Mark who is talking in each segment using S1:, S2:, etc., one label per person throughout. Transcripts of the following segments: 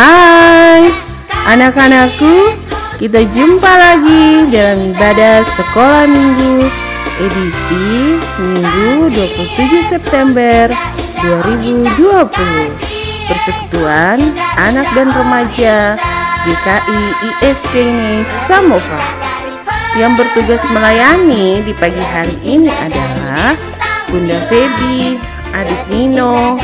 S1: Hai anak-anakku, kita jumpa lagi dalam ibadah sekolah minggu edisi Minggu 27 September 2020 Persekutuan Anak dan Remaja GKI ISKN Samova Yang bertugas melayani di pagi hari ini adalah Bunda Feby, Adik Nino,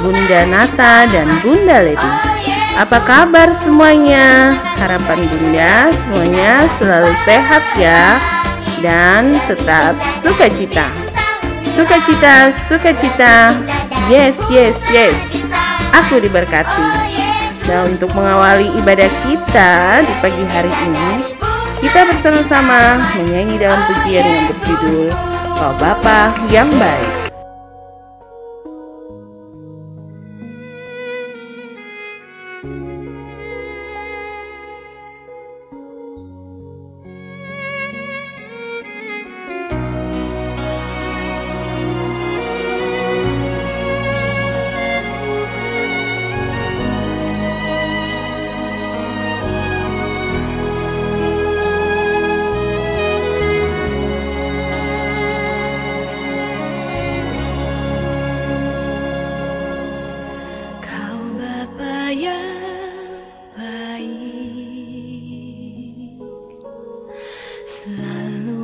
S1: Bunda Nata, dan Bunda Lady. Apa kabar semuanya? Harapan Bunda semuanya selalu sehat ya dan tetap sukacita. Sukacita, sukacita. Yes, yes, yes. Aku diberkati. Dan untuk mengawali ibadah kita di pagi hari ini, kita bersama-sama menyanyi dalam pujian yang berjudul Kau Bapa yang Baik.
S2: Teman-teman,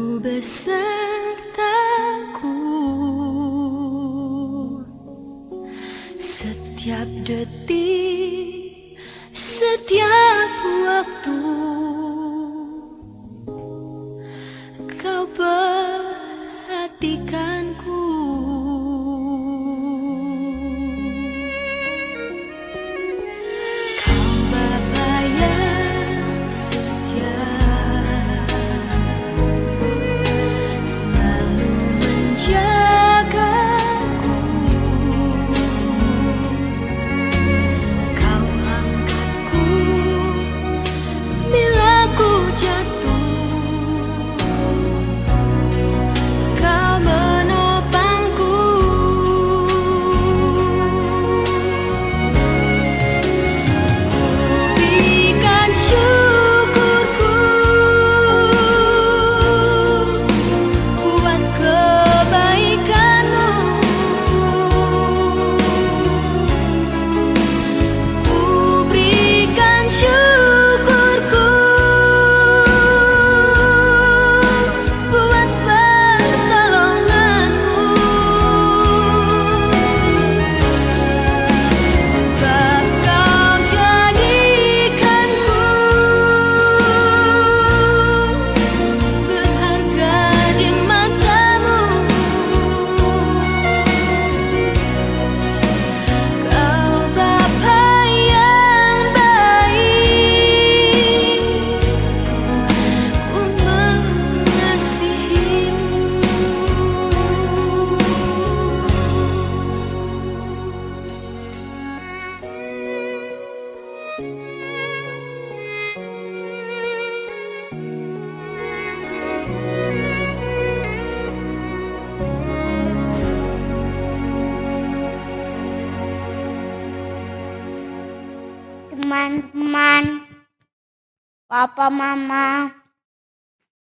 S2: papa, mama,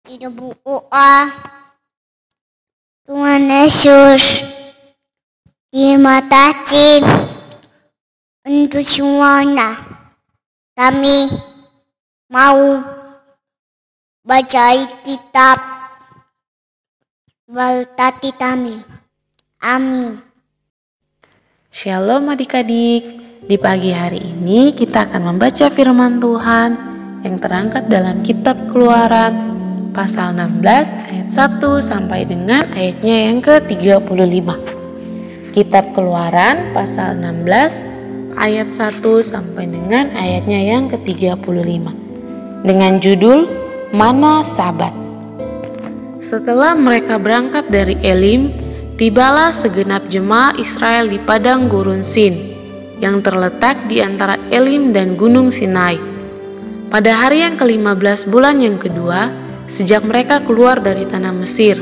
S2: ibu, ua, Tuhan Yesus, terima kasih untuk semuanya. Kami mau baca kitab Baltati kami. Amin.
S1: Shalom adik-adik. Di pagi hari ini kita akan membaca firman Tuhan yang terangkat dalam kitab Keluaran pasal 16 ayat 1 sampai dengan ayatnya yang ke-35. Kitab Keluaran pasal 16 ayat 1 sampai dengan ayatnya yang ke-35. Dengan judul Mana Sabat. Setelah mereka berangkat dari Elim, tibalah segenap jemaah Israel di padang gurun Sin yang terletak di antara Elim dan Gunung Sinai. Pada hari yang ke-15 bulan yang kedua, sejak mereka keluar dari tanah Mesir.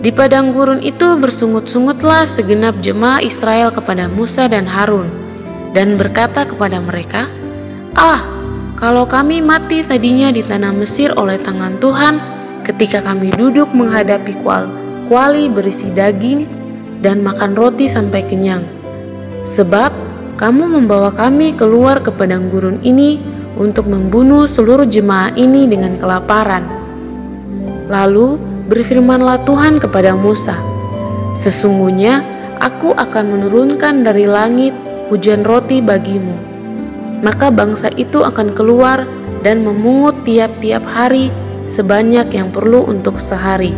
S1: Di padang gurun itu bersungut-sungutlah segenap jemaah Israel kepada Musa dan Harun. dan berkata kepada mereka, "Ah, kalau kami mati tadinya di tanah Mesir oleh tangan Tuhan, ketika kami duduk menghadapi kual kuali berisi daging dan makan roti sampai kenyang, sebab kamu membawa kami keluar ke padang gurun ini untuk membunuh seluruh jemaah ini dengan kelaparan." Lalu berfirmanlah Tuhan kepada Musa, "Sesungguhnya aku akan menurunkan dari langit hujan roti bagimu. Maka bangsa itu akan keluar dan memungut tiap-tiap hari sebanyak yang perlu untuk sehari,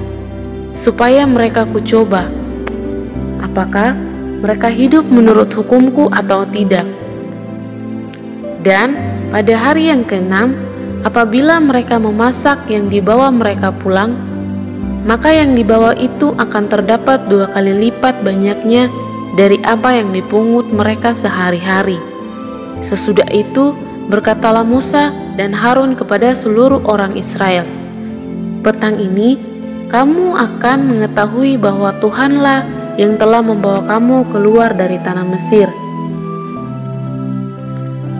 S1: supaya mereka kucoba. Apakah mereka hidup menurut hukumku atau tidak? Dan pada hari yang keenam, apabila mereka memasak yang dibawa mereka pulang, maka yang dibawa itu akan terdapat dua kali lipat banyaknya dari apa yang dipungut mereka sehari-hari. Sesudah itu, berkatalah Musa dan Harun kepada seluruh orang Israel, "Petang ini kamu akan mengetahui bahwa Tuhanlah yang telah membawa kamu keluar dari tanah Mesir.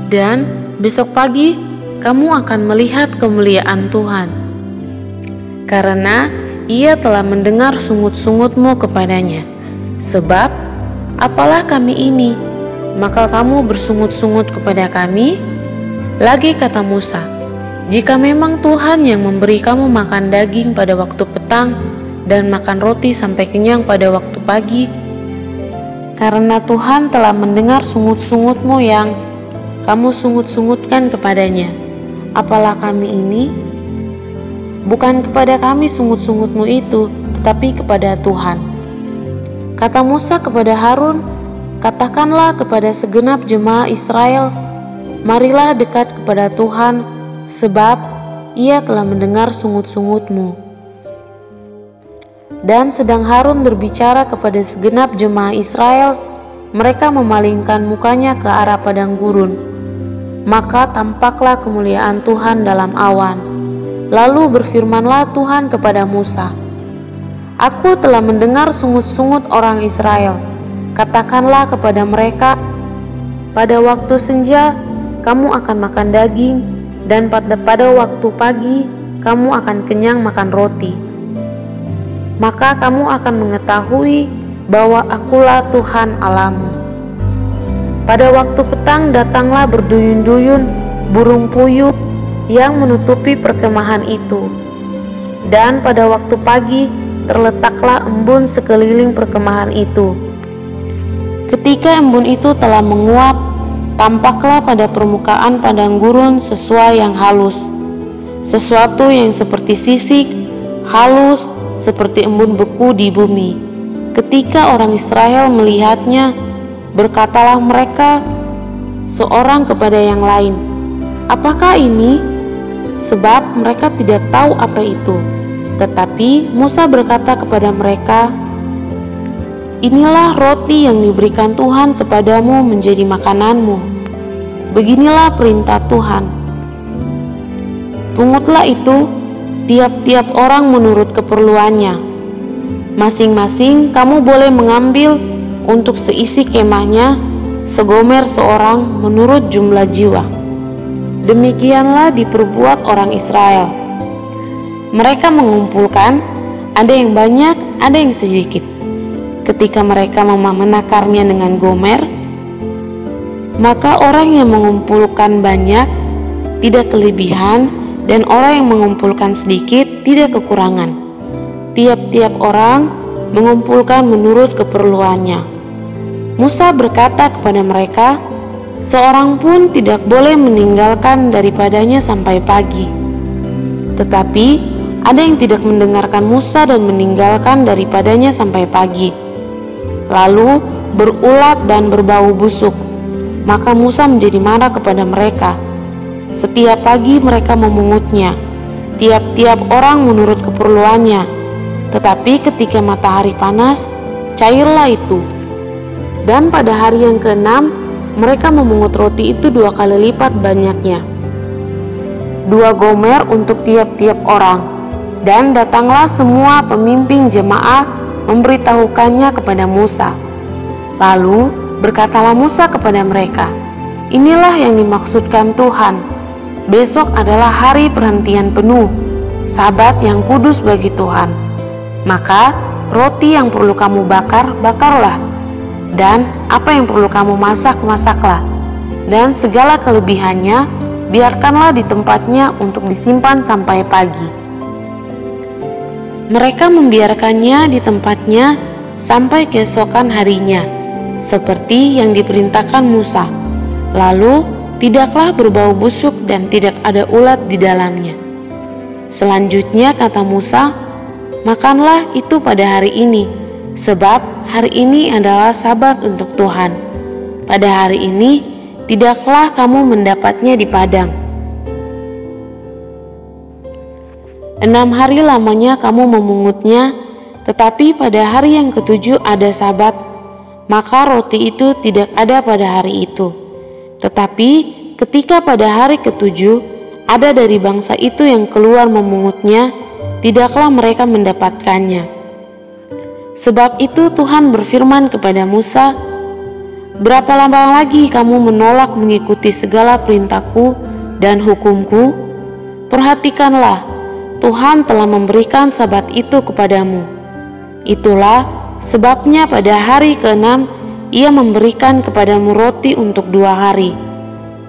S1: Dan besok pagi kamu akan melihat kemuliaan Tuhan, karena Ia telah mendengar sungut-sungutmu kepadanya, sebab apalah kami ini? Maka kamu bersungut-sungut kepada kami? Lagi kata Musa, jika memang Tuhan yang memberi kamu makan daging pada waktu petang dan makan roti sampai kenyang pada waktu pagi, karena Tuhan telah mendengar sungut-sungutmu yang kamu sungut-sungutkan kepadanya. Apalah kami ini? Bukan kepada kami sungut-sungutmu itu, tetapi kepada Tuhan. Kata Musa kepada Harun, "Katakanlah kepada segenap jemaah Israel, marilah dekat kepada Tuhan, sebab Ia telah mendengar sungut-sungutmu." Dan sedang Harun berbicara kepada segenap jemaah Israel, mereka memalingkan mukanya ke arah padang gurun. Maka tampaklah kemuliaan Tuhan dalam awan. Lalu berfirmanlah Tuhan kepada Musa, Aku telah mendengar sungut-sungut orang Israel. Katakanlah kepada mereka, pada waktu senja kamu akan makan daging, dan pada, waktu pagi kamu akan kenyang makan roti. Maka kamu akan mengetahui bahwa akulah Tuhan Alamu. Pada waktu petang datanglah berduyun-duyun burung puyuh yang menutupi perkemahan itu. Dan pada waktu pagi terletaklah embun sekeliling perkemahan itu. Ketika embun itu telah menguap, tampaklah pada permukaan padang gurun sesuai yang halus, sesuatu yang seperti sisik, halus, seperti embun beku di bumi. Ketika orang Israel melihatnya, berkatalah mereka seorang kepada yang lain, "Apakah ini?" Sebab mereka tidak tahu apa itu. Tetapi Musa berkata kepada mereka, Inilah roti yang diberikan Tuhan kepadamu menjadi makananmu. Beginilah perintah Tuhan. Pungutlah itu tiap-tiap orang menurut keperluannya. Masing-masing kamu boleh mengambil untuk seisi kemahnya segomer seorang menurut jumlah jiwa. Demikianlah diperbuat orang Israel. Mereka mengumpulkan, ada yang banyak, ada yang sedikit. Ketika mereka menakarnya dengan gomer, maka orang yang mengumpulkan banyak tidak kelebihan, dan orang yang mengumpulkan sedikit tidak kekurangan. Tiap-tiap orang mengumpulkan menurut keperluannya. Musa berkata kepada mereka, "Seorang pun tidak boleh meninggalkan daripadanya sampai pagi, tetapi ada yang tidak mendengarkan Musa dan meninggalkan daripadanya sampai pagi. Lalu berulat dan berbau busuk. Maka Musa menjadi marah kepada mereka. Setiap pagi mereka memungutnya, tiap-tiap orang menurut keperluannya. Tetapi ketika matahari panas, cairlah itu. Dan pada hari yang keenam, mereka memungut roti itu dua kali lipat banyaknya. Dua gomer untuk tiap-tiap orang dan datanglah semua pemimpin jemaah memberitahukannya kepada Musa. Lalu berkatalah Musa kepada mereka, Inilah yang dimaksudkan Tuhan. Besok adalah hari perhentian penuh, sabat yang kudus bagi Tuhan. Maka roti yang perlu kamu bakar, bakarlah. Dan apa yang perlu kamu masak, masaklah. Dan segala kelebihannya, biarkanlah di tempatnya untuk disimpan sampai pagi. Mereka membiarkannya di tempatnya sampai keesokan harinya, seperti yang diperintahkan Musa. Lalu tidaklah berbau busuk dan tidak ada ulat di dalamnya. Selanjutnya kata Musa, "Makanlah itu pada hari ini, sebab hari ini adalah Sabat untuk Tuhan. Pada hari ini tidaklah kamu mendapatnya di padang." Enam hari lamanya kamu memungutnya, tetapi pada hari yang ketujuh ada sabat, maka roti itu tidak ada pada hari itu. Tetapi ketika pada hari ketujuh ada dari bangsa itu yang keluar memungutnya, tidaklah mereka mendapatkannya. Sebab itu Tuhan berfirman kepada Musa, Berapa lama lagi kamu menolak mengikuti segala perintahku dan hukumku? Perhatikanlah, Tuhan telah memberikan sabat itu kepadamu Itulah sebabnya pada hari keenam ia memberikan kepadamu roti untuk dua hari.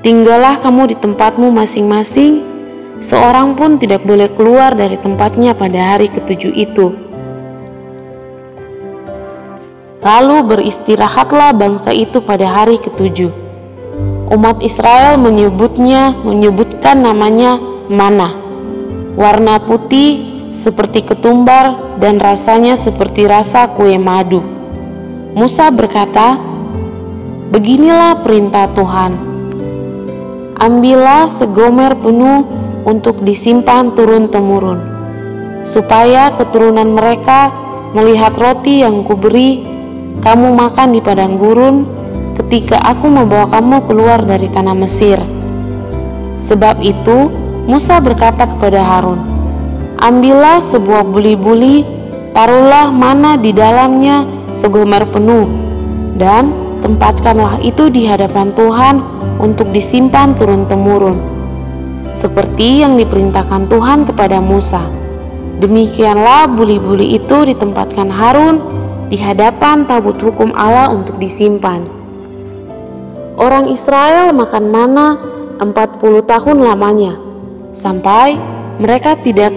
S1: Tinggallah kamu di tempatmu masing-masing, seorang pun tidak boleh keluar dari tempatnya pada hari ketujuh itu. Lalu beristirahatlah bangsa itu pada hari ketujuh. Umat Israel menyebutnya, menyebutkan namanya mana. Warna putih seperti ketumbar dan rasanya seperti rasa kue madu. Musa berkata, "Beginilah perintah Tuhan: Ambillah segomer penuh untuk disimpan turun-temurun, supaya keturunan mereka melihat roti yang kuberi kamu makan di padang gurun ketika aku membawa kamu keluar dari tanah Mesir." Sebab itu, Musa berkata kepada Harun, Ambillah sebuah buli-buli, taruhlah mana di dalamnya segomer penuh, dan tempatkanlah itu di hadapan Tuhan untuk disimpan turun-temurun, seperti yang diperintahkan Tuhan kepada Musa. Demikianlah buli-buli itu ditempatkan Harun di hadapan tabut hukum Allah untuk disimpan. Orang Israel makan mana 40 tahun lamanya, sampai mereka tidak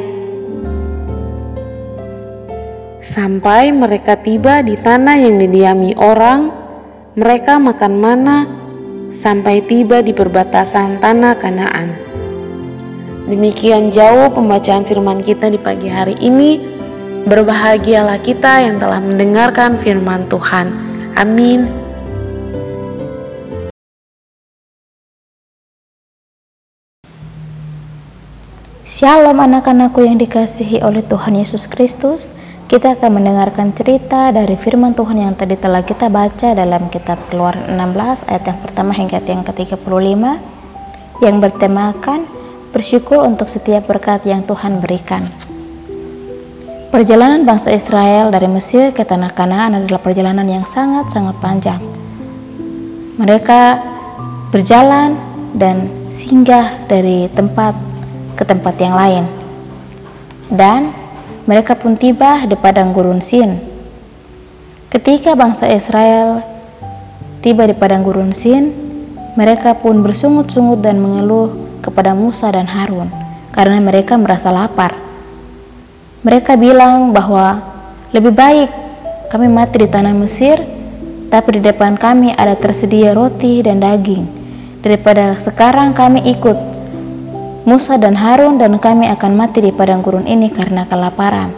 S1: Sampai mereka tiba di tanah yang didiami orang, mereka makan mana sampai tiba di perbatasan tanah Kanaan. Demikian jauh pembacaan firman kita di pagi hari ini. Berbahagialah kita yang telah mendengarkan firman Tuhan. Amin.
S3: Shalom anak-anakku yang dikasihi oleh Tuhan Yesus Kristus. Kita akan mendengarkan cerita dari firman Tuhan yang tadi telah kita baca dalam kitab Keluaran 16 ayat yang pertama hingga yang ke-35 yang bertemakan bersyukur untuk setiap berkat yang Tuhan berikan. Perjalanan bangsa Israel dari Mesir ke tanah Kanaan adalah perjalanan yang sangat-sangat panjang. Mereka berjalan dan singgah dari tempat ke tempat yang lain. Dan mereka pun tiba di padang gurun Sin. Ketika bangsa Israel tiba di padang gurun Sin, mereka pun bersungut-sungut dan mengeluh kepada Musa dan Harun karena mereka merasa lapar. Mereka bilang bahwa lebih baik kami mati di tanah Mesir, tapi di depan kami ada tersedia roti dan daging, daripada sekarang kami ikut Musa dan Harun dan kami akan mati di padang gurun ini karena kelaparan.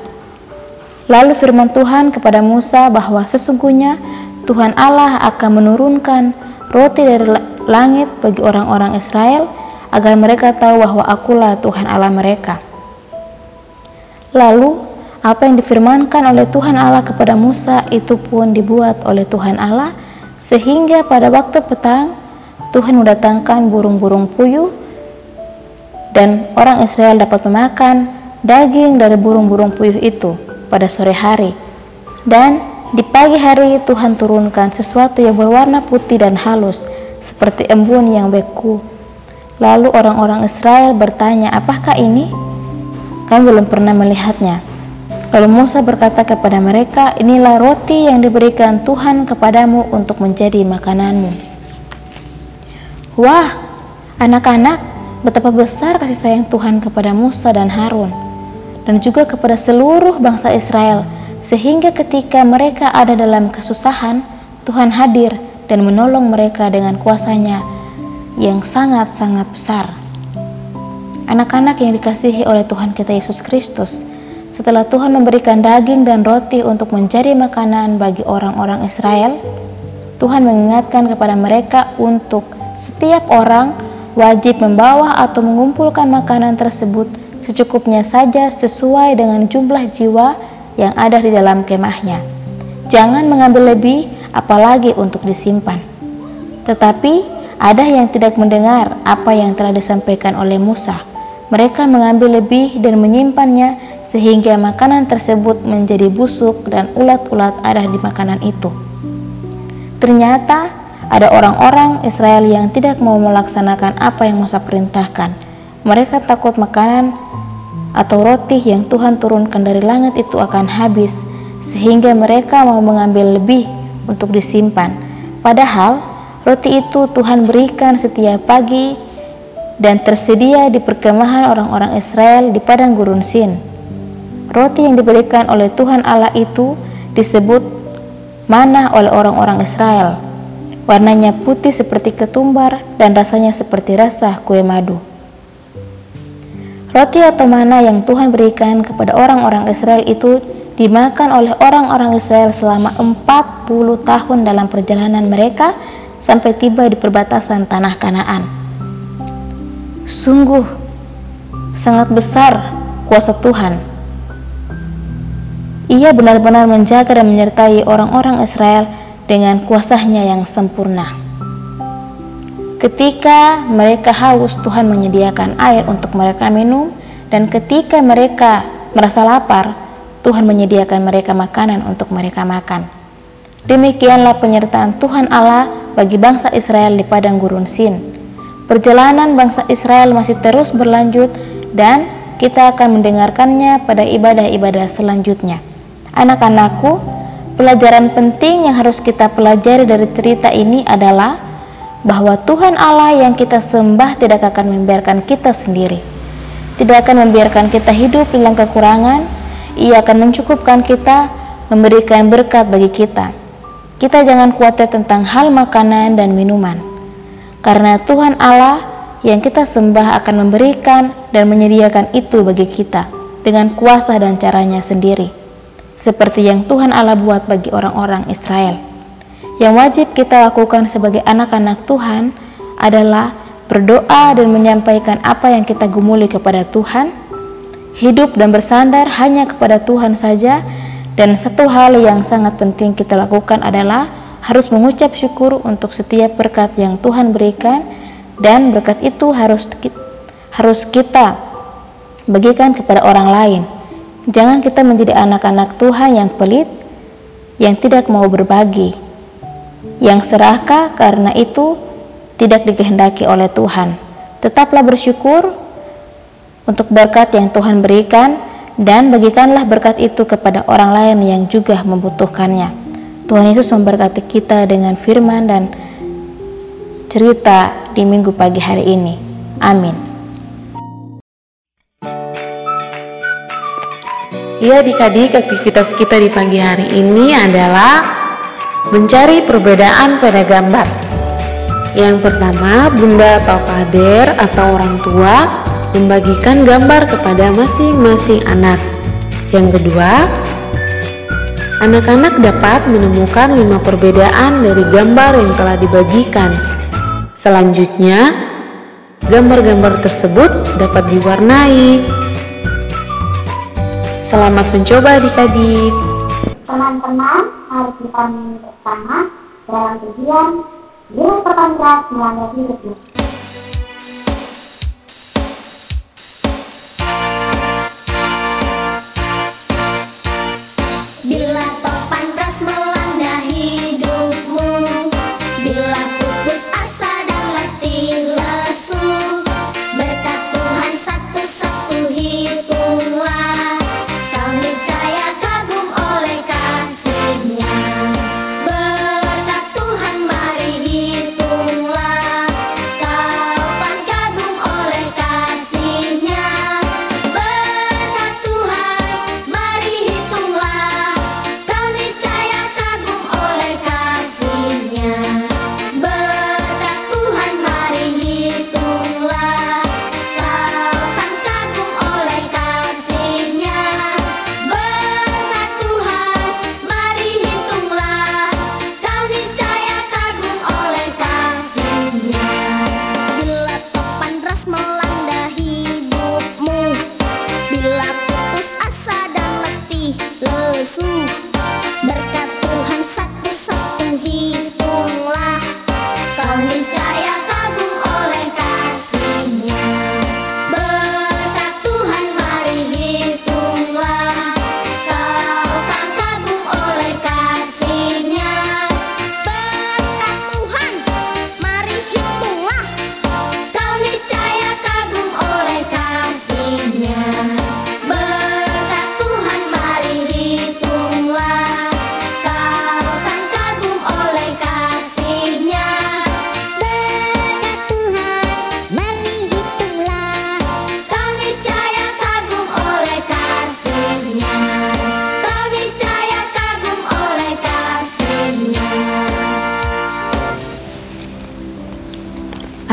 S3: Lalu firman Tuhan kepada Musa bahwa sesungguhnya Tuhan Allah akan menurunkan roti dari langit bagi orang-orang Israel agar mereka tahu bahwa akulah Tuhan Allah mereka. Lalu apa yang difirmankan oleh Tuhan Allah kepada Musa itu pun dibuat oleh Tuhan Allah sehingga pada waktu petang Tuhan mendatangkan burung-burung puyuh dan orang Israel dapat memakan daging dari burung-burung puyuh itu pada sore hari. Dan Di pagi hari Tuhan turunkan sesuatu yang berwarna putih dan halus, seperti embun yang beku. Lalu orang-orang Israel bertanya, apakah ini? Kami belum pernah melihatnya. Lalu Musa berkata kepada mereka, inilah roti yang diberikan Tuhan kepadamu untuk menjadi makananmu. Wah, anak-anak, betapa besar kasih sayang Tuhan kepada Musa dan Harun, dan juga kepada seluruh bangsa Israel, sehingga ketika mereka ada dalam kesusahan, Tuhan hadir dan menolong mereka dengan kuasanya yang sangat-sangat besar. Anak-anak yang dikasihi oleh Tuhan kita Yesus Kristus, setelah Tuhan memberikan daging dan roti untuk menjadi makanan bagi orang-orang Israel, Tuhan mengingatkan kepada mereka untuk setiap orang wajib membawa atau mengumpulkan makanan tersebut secukupnya saja sesuai dengan jumlah jiwa yang ada di dalam kemahnya. Jangan mengambil lebih, apalagi untuk disimpan. Tetapi ada yang tidak mendengar apa yang telah disampaikan oleh Musa. Mereka mengambil lebih dan menyimpannya sehingga makanan tersebut menjadi busuk dan ulat-ulat ada di makanan itu. Ternyata ada orang-orang Israel yang tidak mau melaksanakan apa yang Musa perintahkan. Mereka takut makanan atau roti yang Tuhan turunkan dari langit itu akan habis, sehingga mereka mau mengambil lebih untuk disimpan. Padahal Roti itu Tuhan berikan setiap pagi dan tersedia di perkemahan orang-orang Israel di padang gurun Sin. Roti yang diberikan oleh Tuhan Allah itu disebut mana oleh orang-orang Israel. Warnanya putih seperti ketumbar dan rasanya seperti rasa kue madu. Roti atau mana yang Tuhan berikan kepada orang-orang Israel itu dimakan oleh orang-orang Israel selama 40 tahun dalam perjalanan mereka sampai tiba di perbatasan tanah Kanaan. Sungguh sangat besar kuasa Tuhan. Ia benar-benar menjaga dan menyertai orang-orang Israel dengan kuasanya yang sempurna. Ketika mereka haus, Tuhan menyediakan air untuk mereka minum, dan ketika mereka merasa lapar, Tuhan menyediakan mereka makanan untuk mereka makan. Demikianlah penyertaan Tuhan Allah bagi bangsa Israel di padang gurun Sin. Perjalanan bangsa Israel masih terus berlanjut dan kita akan mendengarkannya pada ibadah-ibadah selanjutnya. Anak-anakku, pelajaran penting yang harus kita pelajari dari cerita ini adalah bahwa Tuhan Allah yang kita sembah tidak akan membiarkan kita sendiri. Tidak akan membiarkan kita hidup dalam kekurangan. Ia akan mencukupkan kita, memberikan berkat bagi kita. Kita jangan khawatir tentang hal makanan dan minuman, karena Tuhan Allah yang kita sembah akan memberikan dan menyediakan itu bagi kita dengan kuasa dan caranya sendiri, seperti yang Tuhan Allah buat bagi orang-orang Israel. Yang wajib kita lakukan sebagai anak-anak Tuhan adalah berdoa dan menyampaikan apa yang kita gumuli kepada Tuhan, hidup dan bersandar hanya kepada Tuhan saja dan satu hal yang sangat penting kita lakukan adalah harus mengucap syukur untuk setiap berkat yang Tuhan berikan dan berkat itu harus harus kita bagikan kepada orang lain. Jangan kita menjadi anak-anak Tuhan yang pelit, yang tidak mau berbagi, yang serakah karena itu tidak dikehendaki oleh Tuhan. Tetaplah bersyukur untuk berkat yang Tuhan berikan dan bagikanlah berkat itu kepada orang lain yang juga membutuhkannya. Tuhan Yesus memberkati kita dengan firman dan cerita di minggu pagi hari ini. Amin.
S1: Ya adik-adik, aktivitas kita di pagi hari ini adalah mencari perbedaan pada gambar. Yang pertama, bunda atau fader atau orang tua membagikan gambar kepada masing-masing anak. Yang kedua, anak-anak dapat menemukan lima perbedaan dari gambar yang telah dibagikan. Selanjutnya, gambar-gambar tersebut dapat diwarnai. Selamat mencoba adik-adik.
S2: Teman-teman, mari kita bersama dalam tujuan Pertanian Melanggar Hidupnya.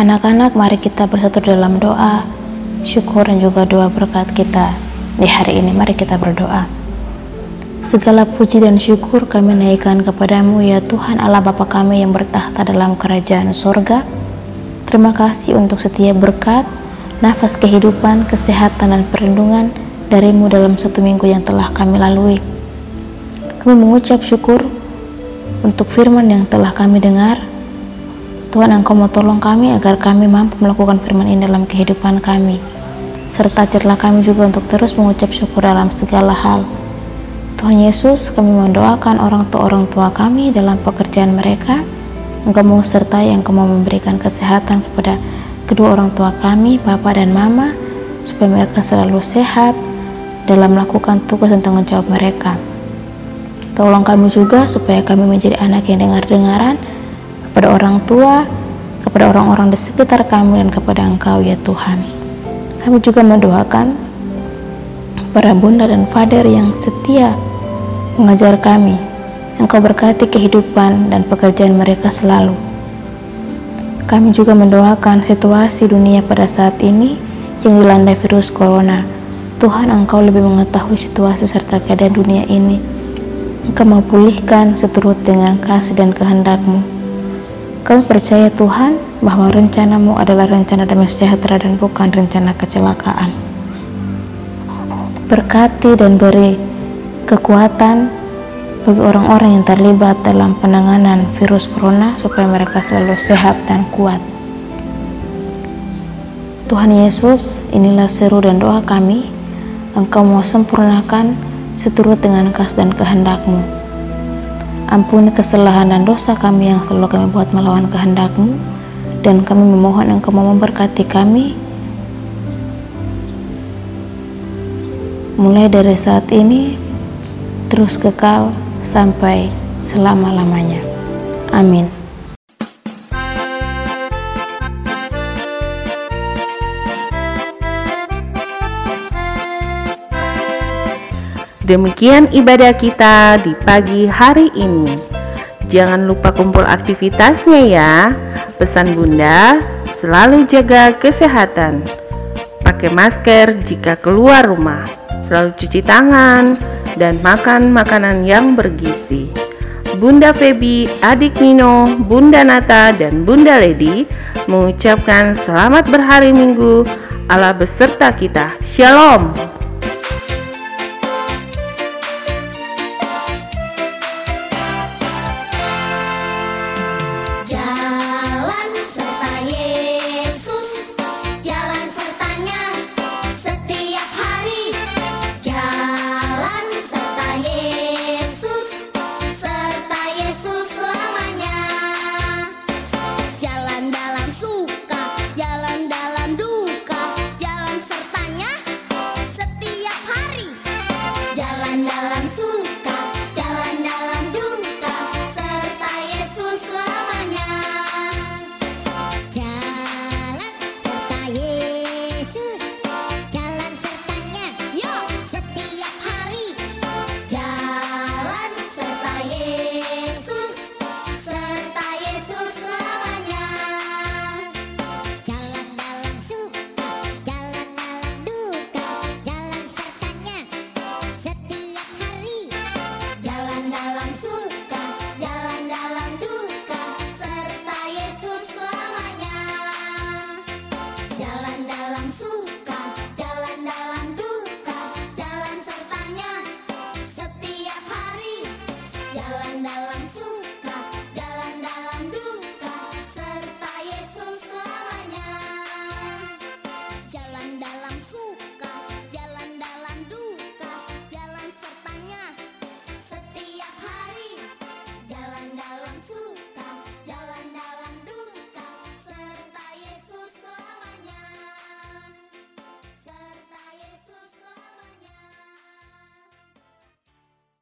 S3: Anak-anak, mari kita bersatu dalam doa, syukur dan juga doa berkat kita di hari ini. Mari kita berdoa. Segala puji dan syukur kami naikkan kepadamu ya Tuhan Allah Bapa kami yang bertahta dalam kerajaan surga. Terima kasih untuk setiap berkat, nafas kehidupan, kesehatan dan perlindungan darimu dalam satu minggu yang telah kami lalui. Kami mengucap syukur untuk firman yang telah kami dengar, Tuhan Engkau mau tolong kami agar kami mampu melakukan firman ini dalam kehidupan kami. Serta ajarlah kami juga untuk terus mengucap syukur dalam segala hal. Tuhan Yesus, kami mendoakan orang tua-orang tua kami dalam pekerjaan mereka. Engkau mau sertai, Engkau mau memberikan kesehatan kepada kedua orang tua kami, Papa dan Mama, supaya mereka selalu sehat dalam melakukan tugas dan tanggung jawab mereka. Tolong kami juga supaya kami menjadi anak yang dengar-dengaran, kepada orang tua, kepada orang-orang di sekitar kami dan kepada Engkau ya Tuhan. Kami juga mendoakan para bunda dan father yang setia mengajar kami. Engkau berkati kehidupan dan pekerjaan mereka selalu. Kami juga mendoakan situasi dunia pada saat ini yang dilanda virus corona. Tuhan Engkau lebih mengetahui situasi serta keadaan dunia ini. Engkau mau pulihkan seturut dengan kasih dan kehendakmu. Kami percaya Tuhan bahwa rencanamu adalah rencana damai sejahtera dan bukan rencana kecelakaan. Berkati dan beri kekuatan bagi orang-orang yang terlibat dalam penanganan virus corona supaya mereka selalu sehat dan kuat. Tuhan Yesus, inilah seru dan doa kami. Engkau mau sempurnakan seturut dengan kas dan kehendakmu. Ampuni kesalahan dan dosa kami yang selalu kami buat melawan kehendakmu dan kami memohon engkau mau memberkati kami mulai dari saat ini terus kekal sampai selama-lamanya. Amin.
S4: Demikian ibadah kita di pagi hari ini. Jangan lupa kumpul aktivitasnya ya. Pesan Bunda, selalu jaga kesehatan. Pakai masker jika keluar rumah. Selalu cuci tangan dan makan makanan yang bergizi. Bunda Feby, adik Nino, Bunda Nata, dan Bunda Lady mengucapkan selamat berhari Minggu. Allah beserta kita. Shalom.